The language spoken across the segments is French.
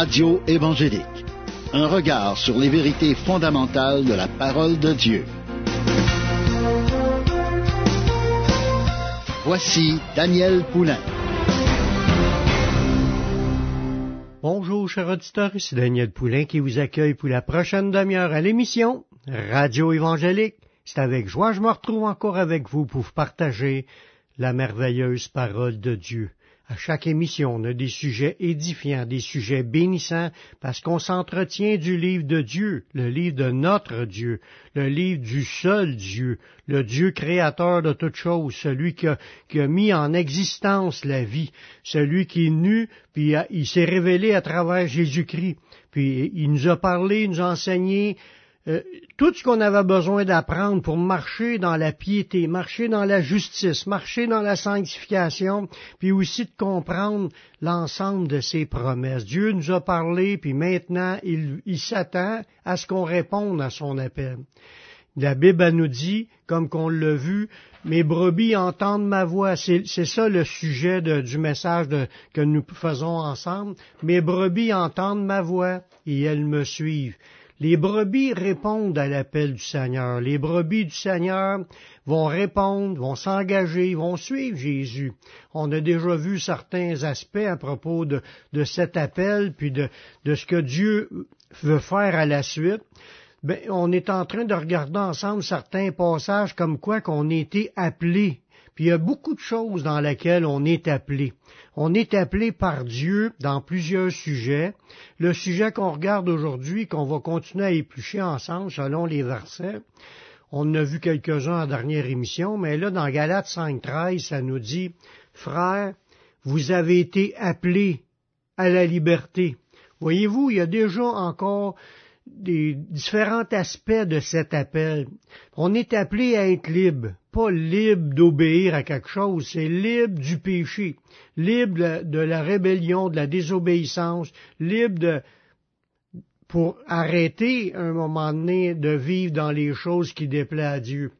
Radio évangélique. Un regard sur les vérités fondamentales de la parole de Dieu. Voici Daniel Poulain. Bonjour, chers auditeurs, ici Daniel Poulain qui vous accueille pour la prochaine demi-heure à l'émission Radio évangélique. C'est avec joie que je me retrouve encore avec vous pour partager la merveilleuse parole de Dieu. À chaque émission, on a des sujets édifiants, des sujets bénissants, parce qu'on s'entretient du livre de Dieu, le livre de notre Dieu, le livre du seul Dieu, le Dieu créateur de toutes choses, celui qui a, mis en existence la vie, celui qui est nu, puis il s'est révélé à travers Jésus-Christ, puis il nous a parlé, il nous a enseigné, euh, tout ce qu'on avait besoin d'apprendre pour marcher dans la piété, marcher dans la justice, marcher dans la sanctification, puis aussi de comprendre l'ensemble de ses promesses. Dieu nous a parlé, puis maintenant il, s'attend à ce qu'on réponde à son appel. La Bible nous dit, comme qu'on l'a vu, mes brebis entendent ma voix. C'est ça le sujet du message que nous faisons ensemble. Mes brebis entendent ma voix et elles me suivent. Les brebis répondent à l'appel du Seigneur. Les brebis du Seigneur vont répondre, vont s'engager, vont suivre Jésus. On a déjà vu certains aspects à propos de, cet appel, puis de, ce que Dieu veut faire à la suite. Ben, on est en train de regarder ensemble certains passages comme quoi qu'on a été appelé puis il y a beaucoup de choses dans lesquelles on est appelé. On est appelé par Dieu dans plusieurs sujets. Le sujet qu'on regarde aujourd'hui, qu'on va continuer à éplucher ensemble selon les versets, on en a vu quelques-uns en dernière émission, mais là, dans Galates 5.13, ça nous dit, Frères, vous avez été appelés à la liberté. Voyez-vous, il y a déjà encore des différents aspects de cet appel. On est appelé à être libre, pas libre d'obéir à quelque chose, c'est libre du péché, libre de la rébellion, de la désobéissance, libre de pour arrêter un moment donné de vivre dans les choses qui déplaisent à Dieu.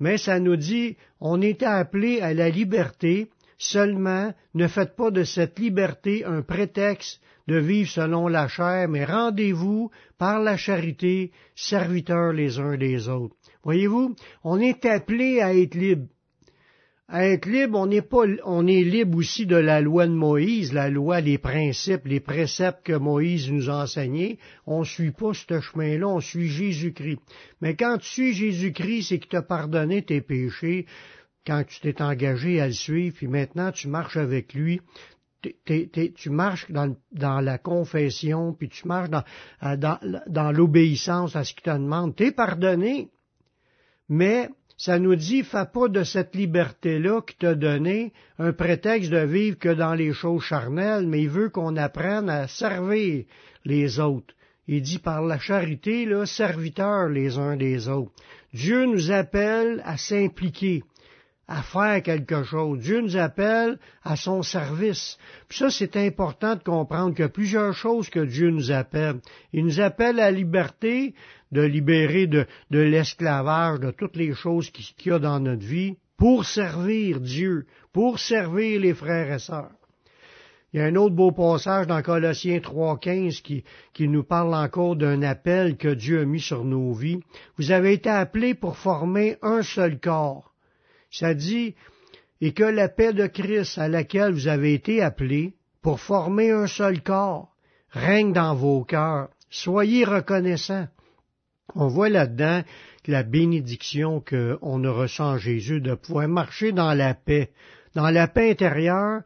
Mais ça nous dit, on est appelé à la liberté, seulement ne faites pas de cette liberté un prétexte de vivre selon la chair, mais rendez-vous par la charité, serviteurs les uns des autres. Voyez-vous, on est appelé à être libre. À être libre, on n'est pas, on est libre aussi de la loi de Moïse, la loi, les principes, les préceptes que Moïse nous a enseignés. On ne suit pas ce chemin-là, on suit Jésus-Christ. Mais quand tu suis Jésus-Christ, c'est qu'il t'a pardonné tes péchés, quand tu t'es engagé à le suivre, puis maintenant tu marches avec lui, tu marches dans, la confession, puis tu marches euh, dans, l'obéissance à ce qu'il te demande. Tu es pardonné, mais ça nous dit, fais pas de cette liberté-là qui t'a donné un prétexte de vivre que dans les choses charnelles, mais il veut qu'on apprenne à servir les autres. Il dit par la charité, là, serviteurs les uns des autres. Dieu nous appelle à s'impliquer à faire quelque chose. Dieu nous appelle à son service. Puis ça, c'est important de comprendre qu'il y a plusieurs choses que Dieu nous appelle. Il nous appelle à la liberté, de libérer de, l'esclavage, de toutes les choses qu'il y a dans notre vie, pour servir Dieu, pour servir les frères et sœurs. Il y a un autre beau passage dans Colossiens 3.15 qui, qui nous parle encore d'un appel que Dieu a mis sur nos vies. Vous avez été appelés pour former un seul corps ça dit, et que la paix de Christ à laquelle vous avez été appelés pour former un seul corps règne dans vos cœurs. Soyez reconnaissants. On voit là-dedans la bénédiction qu'on a reçue en Jésus de pouvoir marcher dans la paix, dans la paix intérieure,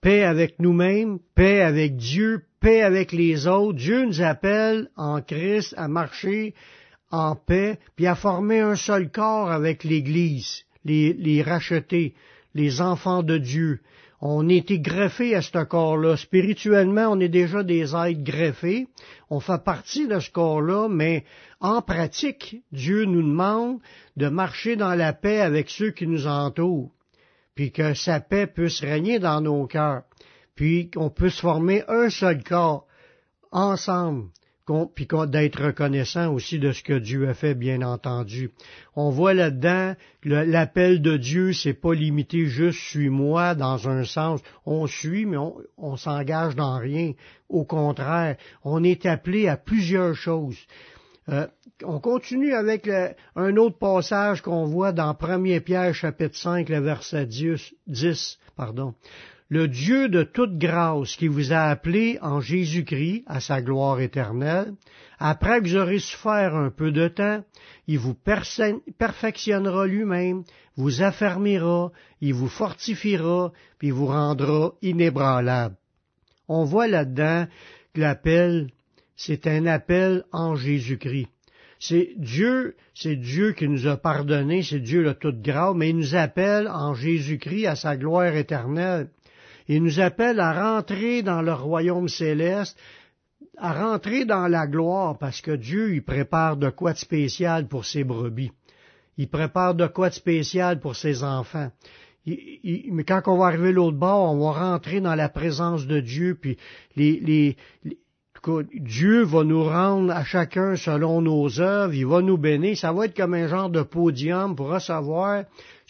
paix avec nous-mêmes, paix avec Dieu, paix avec les autres. Dieu nous appelle en Christ à marcher en paix, puis à former un seul corps avec l'Église les, les rachetés, les enfants de Dieu. On a été greffés à ce corps-là. Spirituellement, on est déjà des êtres greffés. On fait partie de ce corps-là, mais en pratique, Dieu nous demande de marcher dans la paix avec ceux qui nous entourent, puis que sa paix puisse régner dans nos cœurs, puis qu'on puisse former un seul corps, ensemble, puis d'être reconnaissant aussi de ce que Dieu a fait, bien entendu. On voit là-dedans l'appel de Dieu, c'est pas limité juste suis-moi dans un sens. On suit, mais on, s'engage dans rien. Au contraire, on est appelé à plusieurs choses. Euh, on continue avec un autre passage qu'on voit dans 1 Pierre chapitre 5, le verset 10, 10 pardon le Dieu de toute grâce qui vous a appelé en Jésus-Christ à sa gloire éternelle, après que vous aurez souffert un peu de temps, il vous perfectionnera lui-même, vous affermira, il vous fortifiera, puis vous rendra inébranlable. On voit là-dedans que l'appel, c'est un appel en Jésus-Christ. C'est Dieu, c'est Dieu qui nous a pardonné, c'est Dieu le toute grâce, mais il nous appelle en Jésus-Christ à sa gloire éternelle. Il nous appelle à rentrer dans le royaume céleste, à rentrer dans la gloire, parce que Dieu, il prépare de quoi de spécial pour ses brebis. Il prépare de quoi de spécial pour ses enfants. mais quand on va arriver l'autre bord, on va rentrer dans la présence de Dieu, puis les, Dieu va nous rendre à chacun selon nos œuvres, il va nous bénir, ça va être comme un genre de podium pour recevoir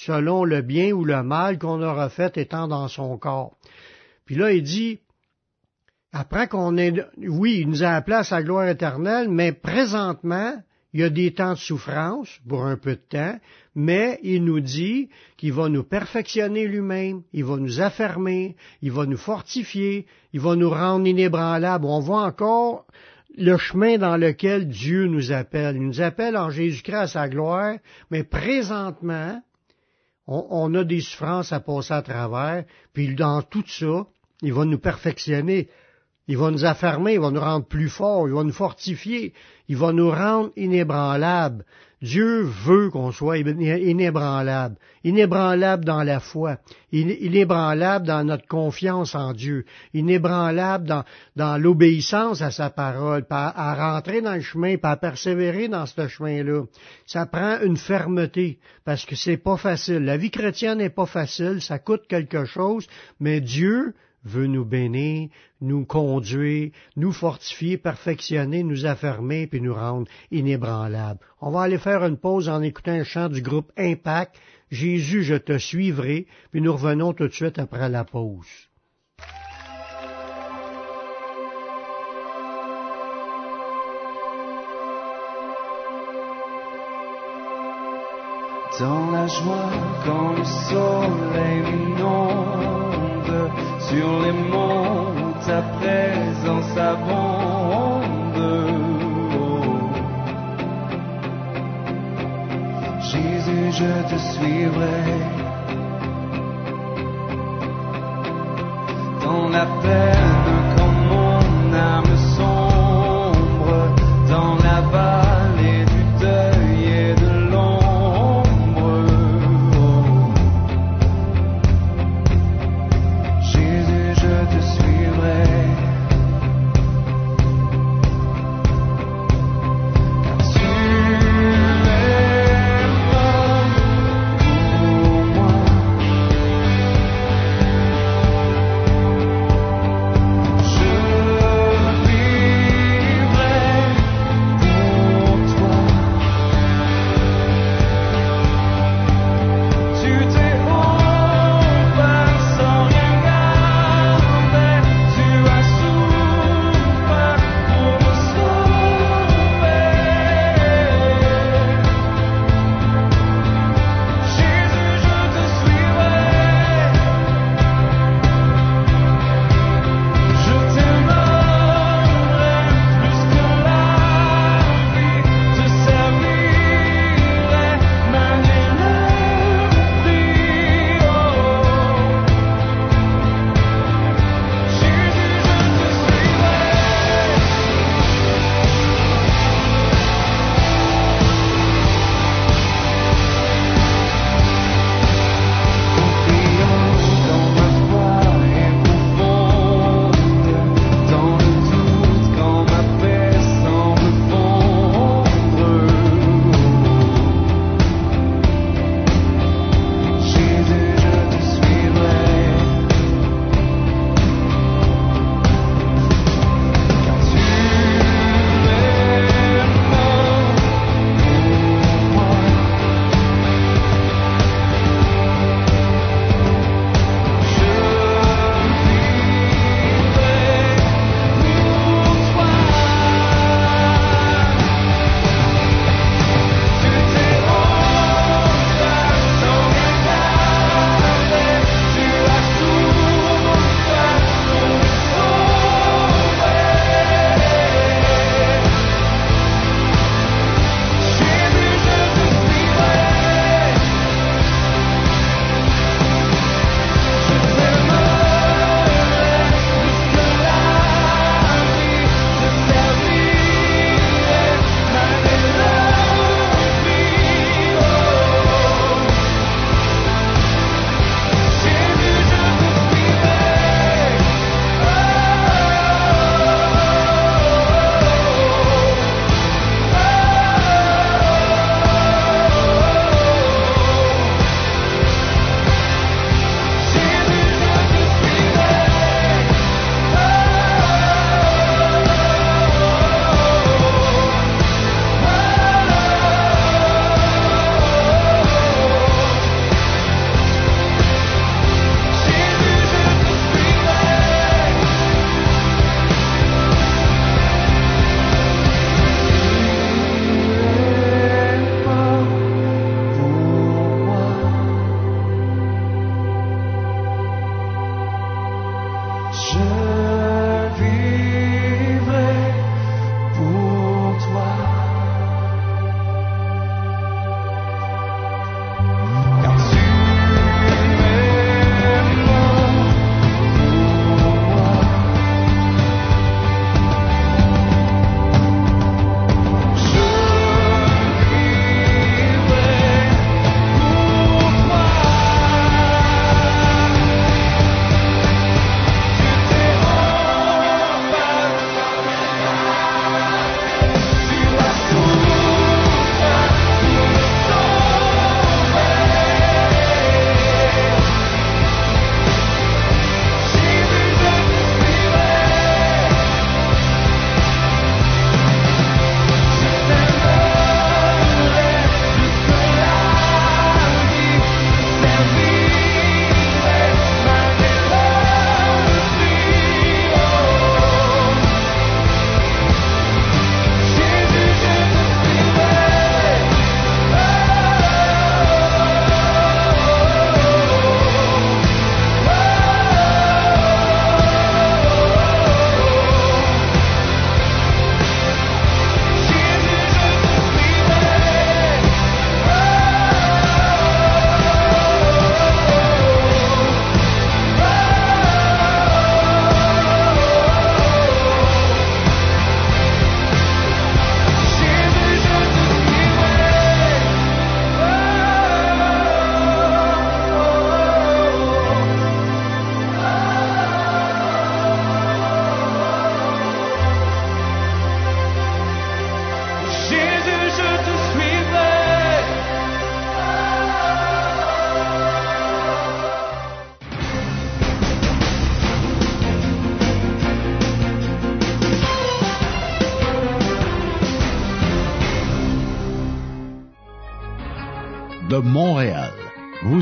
selon le bien ou le mal qu'on aura fait étant dans son corps. Puis là, il dit, après qu'on est, oui, il nous a appelé à sa gloire éternelle, mais présentement, il y a des temps de souffrance pour un peu de temps, mais il nous dit qu'il va nous perfectionner lui-même, il va nous affermer, il va nous fortifier, il va nous rendre inébranlables. On voit encore le chemin dans lequel Dieu nous appelle. Il nous appelle en Jésus-Christ à sa gloire, mais présentement, on, a des souffrances à passer à travers, puis dans tout ça, il va nous perfectionner, il va nous affermer, il va nous rendre plus forts, il va nous fortifier, il va nous rendre inébranlables. Dieu veut qu'on soit inébranlable, inébranlable dans la foi, inébranlable dans notre confiance en Dieu, inébranlable dans, l'obéissance à sa parole, à rentrer dans le chemin, à persévérer dans ce chemin-là. Ça prend une fermeté, parce que c'est pas facile. La vie chrétienne n'est pas facile, ça coûte quelque chose, mais Dieu veut nous bénir, nous conduire, nous fortifier, perfectionner, nous affermer, puis nous rendre inébranlables. On va aller faire une pause en écoutant un chant du groupe Impact, Jésus, je te suivrai, puis nous revenons tout de suite après la pause. Dans la joie, quand le soleil sur les monts, ta présence abonde. Jésus, je te suivrai dans la peine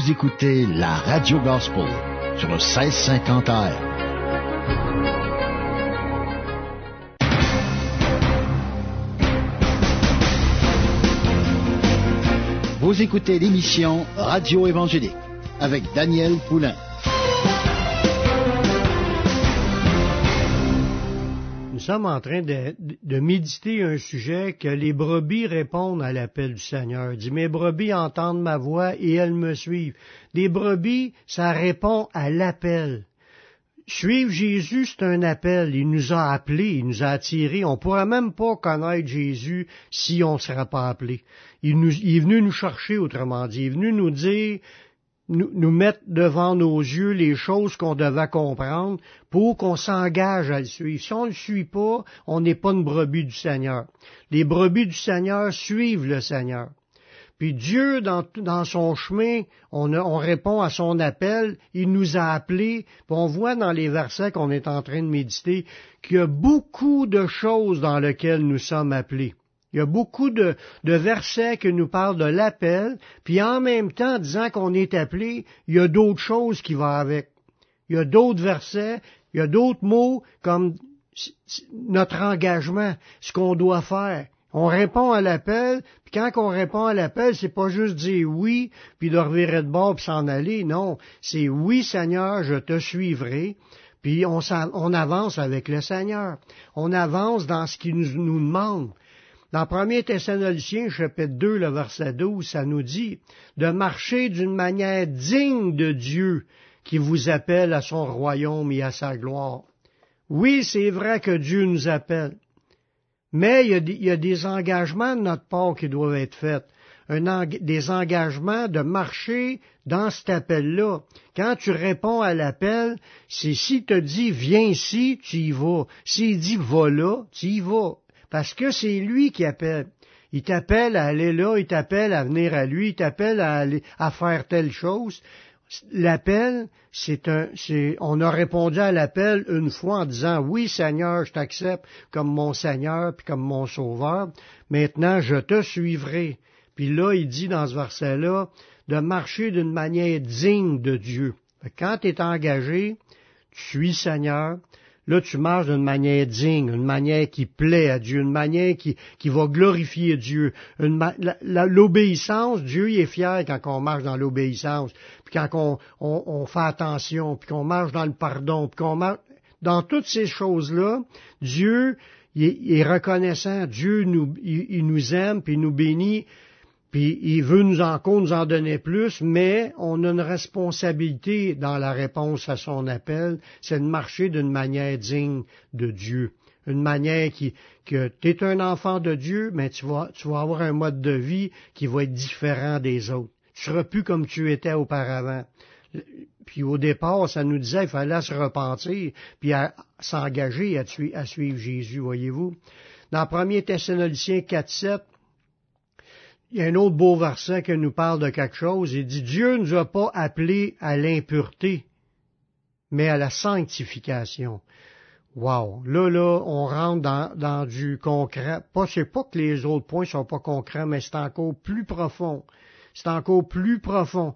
vous écoutez la Radio Gospel sur le 1650 AM. Vous écoutez l'émission Radio Évangélique avec Daniel Poulain. Sommes en train de, méditer un sujet que les brebis répondent à l'appel du Seigneur. Il dit, mes brebis entendent ma voix et elles me suivent. Des brebis, ça répond à l'appel. Suivre Jésus, c'est un appel. Il nous a appelés, il nous a attirés. On ne pourra même pas connaître Jésus si on ne sera pas appelé. Il est venu nous chercher, autrement dit. Il est venu nous dire, nous, nous mettre devant nos yeux les choses qu'on devait comprendre pour qu'on s'engage à le suivre. Si on ne le suit pas, on n'est pas une brebis du Seigneur. Les brebis du Seigneur suivent le Seigneur. Puis Dieu, dans, dans son chemin, on, on répond à son appel, il nous a appelés, puis on voit dans les versets qu'on est en train de méditer qu'il y a beaucoup de choses dans lesquelles nous sommes appelés. Il y a beaucoup de, versets qui nous parlent de l'appel, puis en même temps, disant qu'on est appelé, il y a d'autres choses qui vont avec. Il y a d'autres versets, il y a d'autres mots comme notre engagement, ce qu'on doit faire. On répond à l'appel, puis quand on répond à l'appel, c'est pas juste dire oui, puis de revirer de bord puis s'en aller. Non, c'est oui Seigneur, je te suivrai. Puis on avance avec le Seigneur. On avance dans ce qu'il nous, nous demande. Dans 1 Thessaloniciens, chapitre 2, le verset 12, ça nous dit de marcher d'une manière digne de Dieu qui vous appelle à son royaume et à sa gloire. Oui, c'est vrai que Dieu nous appelle, mais il y, a des, engagements de notre part qui doivent être faits. Des engagements de marcher dans cet appel-là. Quand tu réponds à l'appel, c'est s'il te dit viens ici, tu y vas. S'il dit va là, tu y vas. Parce que c'est lui qui appelle. Il t'appelle à aller là, il t'appelle à venir à lui, il t'appelle à faire telle chose. L'appel, c'est un, c'est, on a répondu à l'appel une fois en disant oui Seigneur, je t'accepte comme mon Seigneur puis comme mon Sauveur. Maintenant, je te suivrai. Puis là, il dit dans ce verset-là de marcher d'une manière digne de Dieu. Quand tu es engagé, tu suis Seigneur, là tu marches d'une manière digne, une manière qui plaît à Dieu, une manière qui, qui va glorifier Dieu. L'obéissance, Dieu il est fier quand on marche dans l'obéissance, puis quand on, on, on fait attention, puis qu'on marche dans le pardon, puis qu'on marche... dans toutes ces choses-là, Dieu il est, reconnaissant. Dieu nous, il, nous aime, puis il nous bénit, puis il veut nous encore nous en donner plus, mais on a une responsabilité dans la réponse à son appel, c'est de marcher d'une manière digne de Dieu. Une manière qui, que tu es un enfant de Dieu, mais tu vas, tu vas avoir un mode de vie qui va être différent des autres. Tu seras plus comme tu étais auparavant. Puis au départ, ça nous disait qu'il fallait se repentir, puis s'engager à, à, suivre Jésus, voyez-vous. Dans 1 Thessaloniciens 4, 7, il y a un autre beau verset qui nous parle de quelque chose. Il dit, Dieu ne nous a pas appelés à l'impureté, mais à la sanctification. Wow! Là, là, on rentre dans, dans du concret. Pas, c'est pas que les autres points sont pas concrets, mais c'est encore plus profond. C'est encore plus profond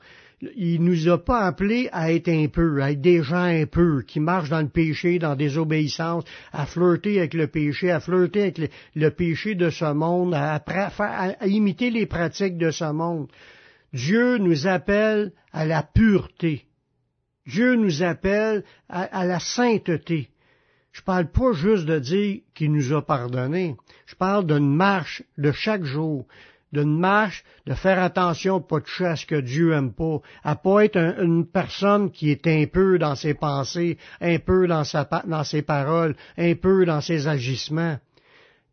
il nous a pas appelés à être peu, à être des gens peu, qui marchent dans le péché, dans des obéissances, à flirter avec le péché, à flirter avec le, péché de ce monde, à, imiter les pratiques de ce monde. Dieu nous appelle à la pureté. Dieu nous appelle à, à la sainteté. Je parle pas juste de dire qu'il nous a pardonné. Je parle d'une marche de chaque jour d'une marche, de faire attention pas toucher à ce que Dieu aime pas, à pas être une personne qui est un peu dans ses pensées, un peu dans, sa, dans ses paroles, un peu dans ses agissements.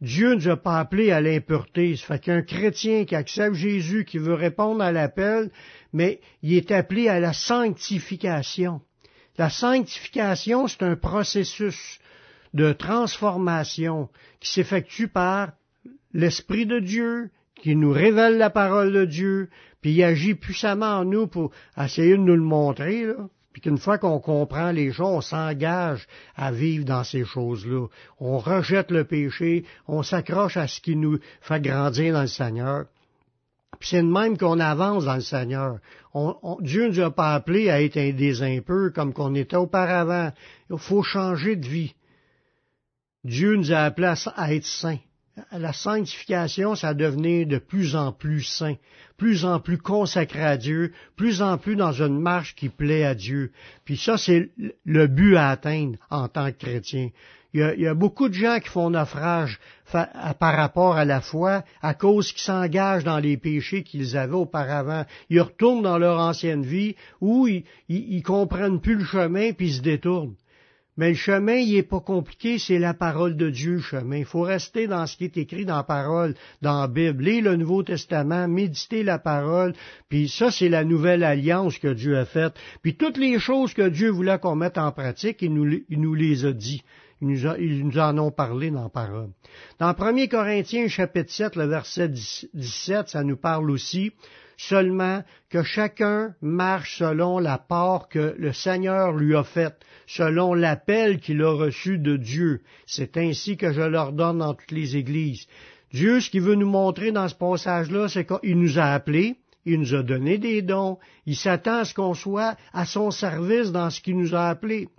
Dieu ne nous a pas appelés à l'impureté. Ça fait qu'un chrétien qui accepte Jésus, qui veut répondre à l'appel, mais il est appelé à la sanctification. La sanctification, c'est un processus de transformation qui s'effectue par l'Esprit de Dieu, qui nous révèle la parole de Dieu, puis il agit puissamment en nous pour essayer de nous le montrer, là. Puis qu'une fois qu'on comprend les choses, on s'engage à vivre dans ces choses-là. On rejette le péché, on s'accroche à ce qui nous fait grandir dans le Seigneur. Puis c'est de même qu'on avance dans le Seigneur. Dieu ne nous a pas appelés à être des impurs comme qu'on était auparavant. Il faut changer de vie. Dieu nous a appelés à être saints la sanctification, ça devenait de plus en plus saint, plus en plus consacré à Dieu, plus en plus dans une marche qui plaît à Dieu. Puis ça, c'est le but à atteindre en tant que chrétien. Il y, a, beaucoup de gens qui font naufrage par rapport à la foi à cause qu'ils s'engagent dans les péchés qu'ils avaient auparavant. Ils retournent dans leur ancienne vie où ils, ils, comprennent plus le chemin puis ils se détournent. Mais le chemin, il n'est pas compliqué, c'est la parole de Dieu, le chemin. Il faut rester dans ce qui est écrit dans la parole, dans la Bible. Lire le Nouveau Testament, méditer la parole, puis ça, c'est la nouvelle alliance que Dieu a faite. Puis toutes les choses que Dieu voulait qu'on mette en pratique, il nous, il nous les a dit. Ils nous, en ont parlé dans la parole. Dans 1 Corinthiens chapitre 7, le verset 17, ça nous parle aussi seulement que chacun marche selon la part que le Seigneur lui a faite, selon l'appel qu'il a reçu de Dieu. C'est ainsi que je l'ordonne dans toutes les églises. Dieu, ce qu'il veut nous montrer dans ce passage-là, c'est qu'il nous a appelés, il nous a donné des dons, il s'attend à ce qu'on soit à son service dans ce qu'il nous a appelés.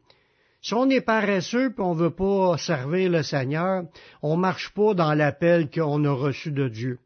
Si on est paresseux et on ne veut pas servir le Seigneur, on ne marche pas dans l'appel qu'on a reçu de Dieu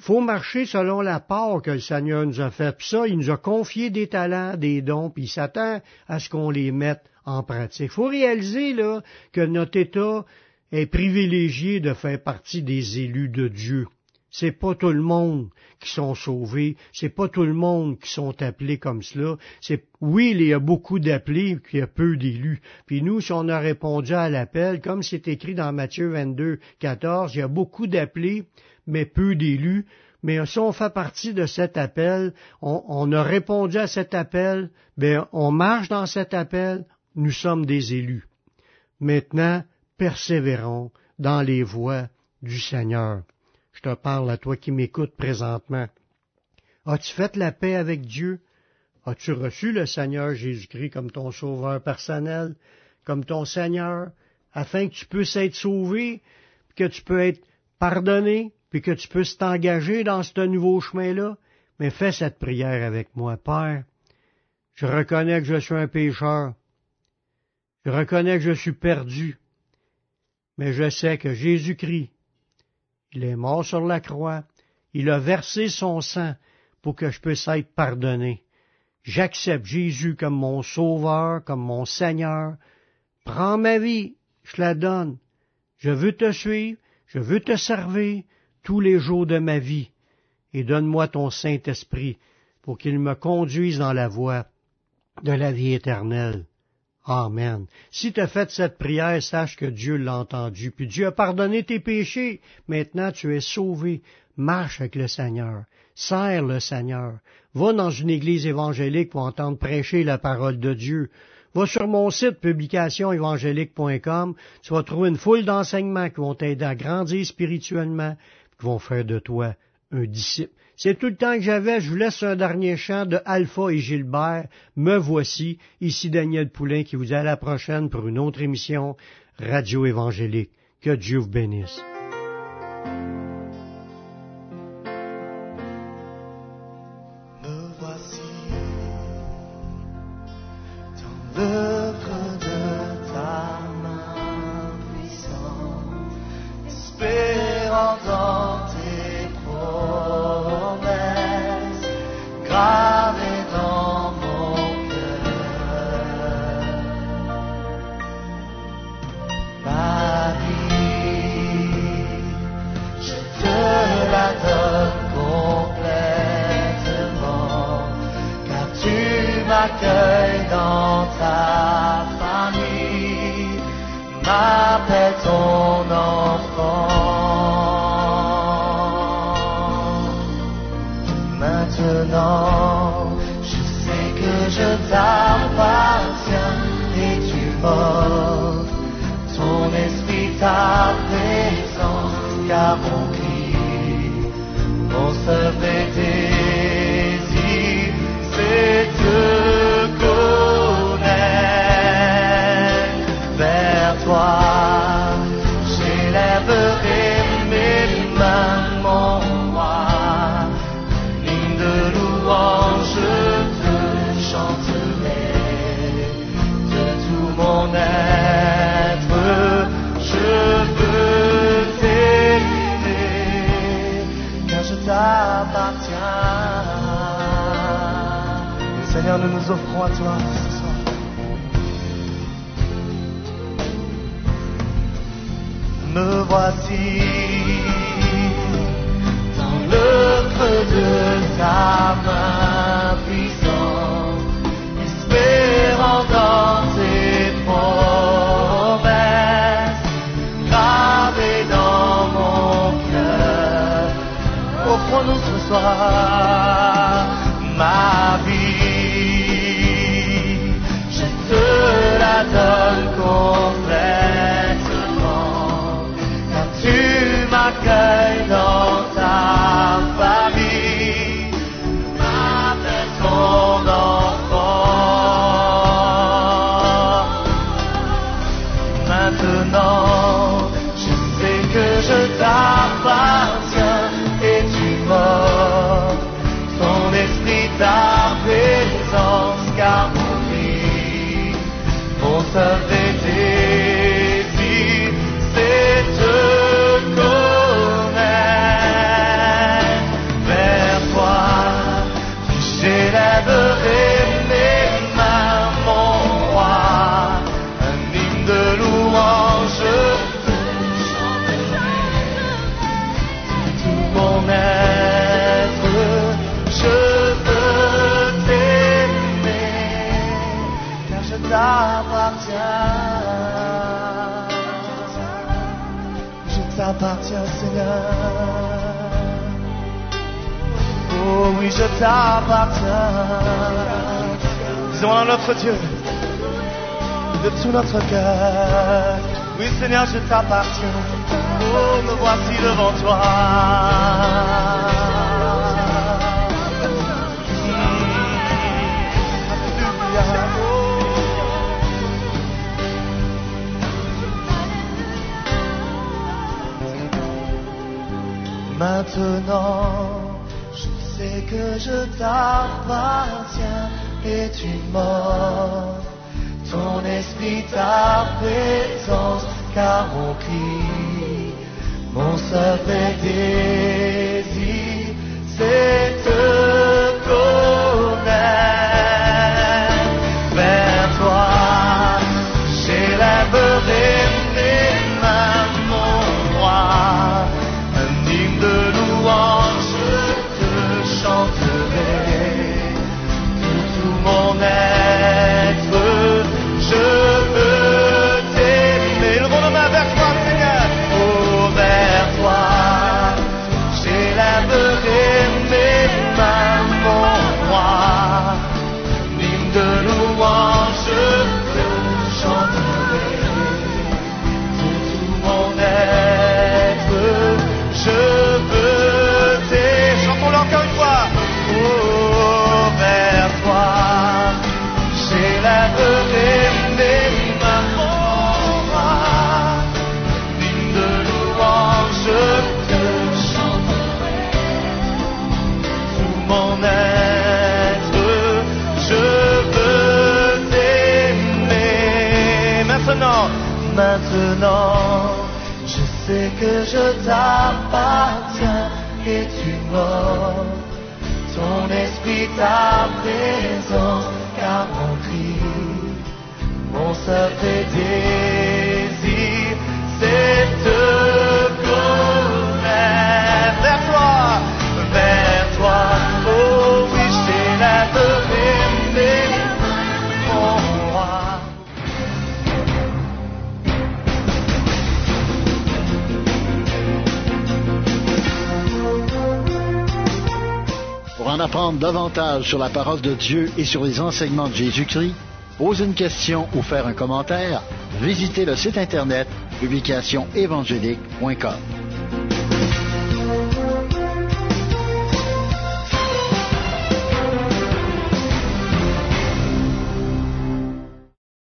faut marcher selon la part que le Seigneur nous a faite. Puis ça, il nous a confié des talents, des dons, puis il s'attend à ce qu'on les mette en pratique. Il faut réaliser là que notre État est privilégié de faire partie des élus de Dieu. C'est pas tout le monde qui sont sauvés, c'est pas tout le monde qui sont appelés comme cela. C'est oui, il y a beaucoup d'appelés, puis il y a peu d'élus. Puis nous, si on a répondu à l'appel, comme c'est écrit dans Matthieu 22, 14, il y a beaucoup d'appelés, mais peu d'élus. Mais si on fait partie de cet appel, on, a répondu à cet appel, bien, on marche dans cet appel, nous sommes des élus. Maintenant, persévérons dans les voies du Seigneur. Je te parle à toi qui m'écoutes présentement. As-tu fait la paix avec Dieu? As-tu reçu le Seigneur Jésus-Christ comme ton sauveur personnel, comme ton Seigneur, afin que tu puisses être sauvé, que tu peux être pardonné, puis que tu puisses t'engager dans ce nouveau chemin-là, mais fais cette prière avec moi. Père, je reconnais que je suis un pécheur. Je reconnais que je suis perdu. Mais je sais que Jésus-Christ, il est mort sur la croix. Il a versé son sang pour que je puisse être pardonné. J'accepte Jésus comme mon sauveur, comme mon Seigneur. Prends ma vie, je la donne. Je veux te suivre, je veux te servir tous les jours de ma vie. Et donne-moi ton Saint-Esprit pour qu'il me conduise dans la voie de la vie éternelle. Amen. Si tu as fait cette prière, sache que Dieu l'a entendu, puis Dieu a pardonné tes péchés. Maintenant, tu es sauvé. Marche avec le Seigneur. Sers le Seigneur. Va dans une église évangélique pour entendre prêcher la parole de Dieu. Va sur mon site publicationévangélique.com. Tu vas trouver une foule d'enseignements qui vont t'aider à grandir spirituellement, qui vont faire de toi un disciple. C'est tout le temps que j'avais. Je vous laisse un dernier chant de Alpha et Gilbert. Me voici. Ici Daniel Poulain qui vous dit à la prochaine pour une autre émission Radio Évangélique. Que Dieu vous bénisse. Maintenant, je sais que je t'appartiens et tu m'offres ton esprit, ta présence, car mon cri, mon seul Nous nous offrons à toi ce soir. Me voici dans le creux de ta main puissante, espérant dans tes promesses, gravées dans mon cœur. Offrons-nous ce soir Seigneur. Oh oui, je t'appartiens. Disons à notre Dieu, de tout notre cœur. Oui, Seigneur, je t'appartiens. Oh, me voici devant toi. Maintenant, je sais que je t'appartiens et tu m'offres ton esprit, ta présence, car mon cri, mon seul désir, c'est te et tu m'offres. Ton esprit, ta présence, car mon cri, mon sacré Pour en apprendre davantage sur la parole de Dieu et sur les enseignements de Jésus-Christ, poser une question ou faire un commentaire, visitez le site internet publicationévangélique.com.